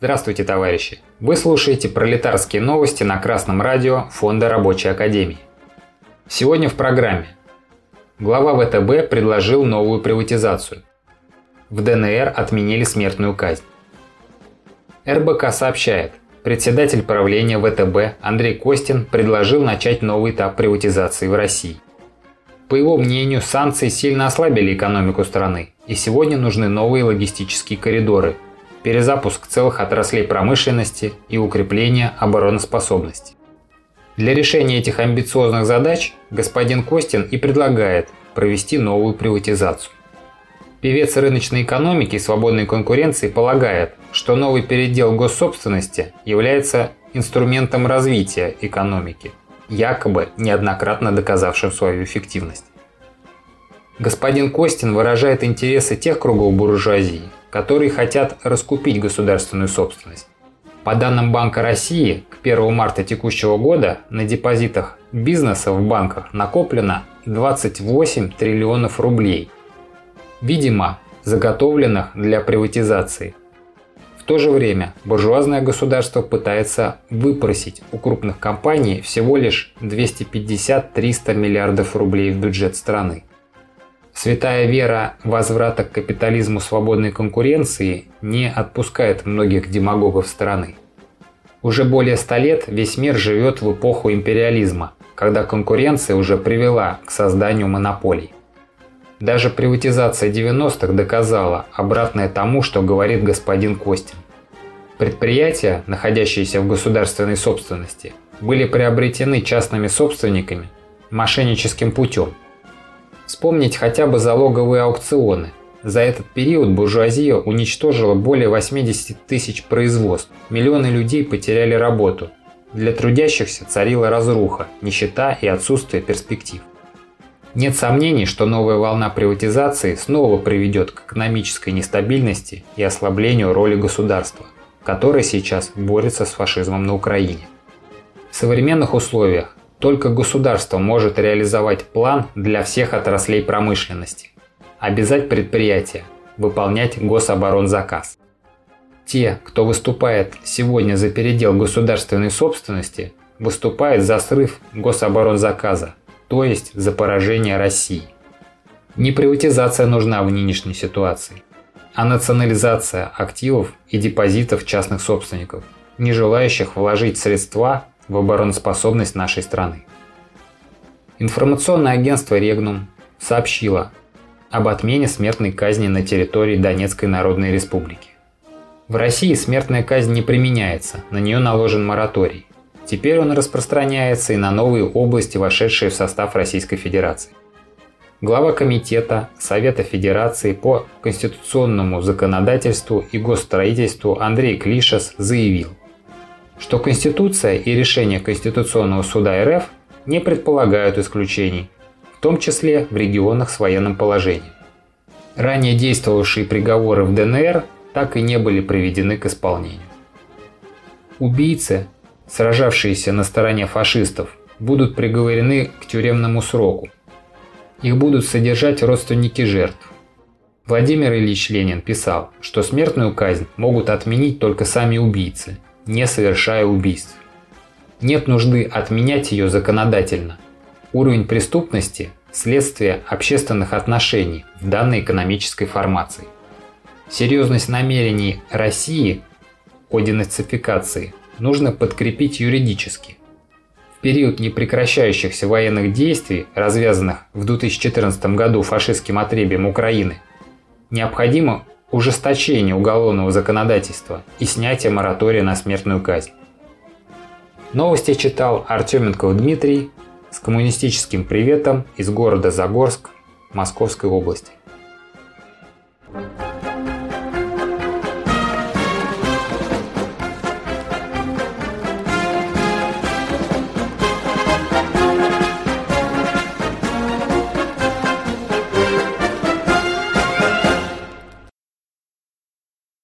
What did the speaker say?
Здравствуйте, товарищи! Вы слушаете пролетарские новости на Красном радио Фонда Рабочей Академии. Сегодня в программе. Глава ВТБ предложил новую приватизацию. В ДНР отменили смертную казнь. РБК сообщает, председатель правления ВТБ Андрей Костин предложил начать новый этап приватизации в России. По его мнению, санкции сильно ослабили экономику страны, и сегодня нужны новые логистические коридоры – перезапуск целых отраслей промышленности и укрепление обороноспособности. Для решения этих амбициозных задач господин Костин и предлагает провести новую приватизацию. Певец рыночной экономики и свободной конкуренции полагает, что новый передел госсобственности является инструментом развития экономики, якобы неоднократно доказавшим свою эффективность. Господин Костин выражает интересы тех кругов буржуазии, которые хотят раскупить государственную собственность. По данным Банка России, к 1 марта текущего года на депозитах бизнеса в банках накоплено 28 триллионов рублей, видимо, заготовленных для приватизации. В то же время буржуазное государство пытается выпросить у крупных компаний всего лишь 250-300 миллиардов рублей в бюджет страны. Святая вера возврата к капитализму свободной конкуренции не отпускает многих демагогов страны. Уже более ста лет весь мир живет в эпоху империализма, когда конкуренция уже привела к созданию монополий. Даже приватизация 90-х доказала обратное тому, что говорит господин Костин. Предприятия, находящиеся в государственной собственности, были приобретены частными собственниками мошенническим путем – Вспомнить хотя бы залоговые аукционы. За этот период буржуазия уничтожила более 80 тысяч производств, миллионы людей потеряли работу. Для трудящихся царила разруха, нищета и отсутствие перспектив. Нет сомнений, что новая волна приватизации снова приведет к экономической нестабильности и ослаблению роли государства, которое сейчас борется с фашизмом на Украине. В современных условиях только государство может реализовать план для всех отраслей промышленности. Обязать предприятия выполнять гособоронзаказ. Те, кто выступает сегодня за передел государственной собственности, выступают за срыв гособоронзаказа, то есть за поражение России. Не приватизация нужна в нынешней ситуации, а национализация активов и депозитов частных собственников, не желающих вложить средства в обороноспособность нашей страны. Информационное агентство «Регнум» сообщило об отмене смертной казни на территории Донецкой Народной Республики. В России смертная казнь не применяется, на нее наложен мораторий. Теперь он распространяется и на новые области, вошедшие в состав Российской Федерации. Глава Комитета Совета Федерации по конституционному законодательству и госстроительству Андрей Клишес заявил, что Конституция и решения Конституционного суда РФ не предполагают исключений, в том числе в регионах с военным положением. Ранее действовавшие приговоры в ДНР так и не были приведены к исполнению. Убийцы, сражавшиеся на стороне фашистов, будут приговорены к тюремному сроку. Их будут содержать родственники жертв. Владимир Ильич Ленин писал, что смертную казнь могут отменить только сами убийцы – не совершая убийств. Нет нужды отменять ее законодательно. Уровень преступности – следствие общественных отношений в данной экономической формации. Серьезность намерений России о денацификации нужно подкрепить юридически. В период непрекращающихся военных действий, развязанных в 2014 году фашистским отребием Украины, необходимо ужесточение уголовного законодательства и снятие моратория на смертную казнь. Новости читал Артеменков Дмитрий с коммунистическим приветом из города Загорск Московской области. Thank you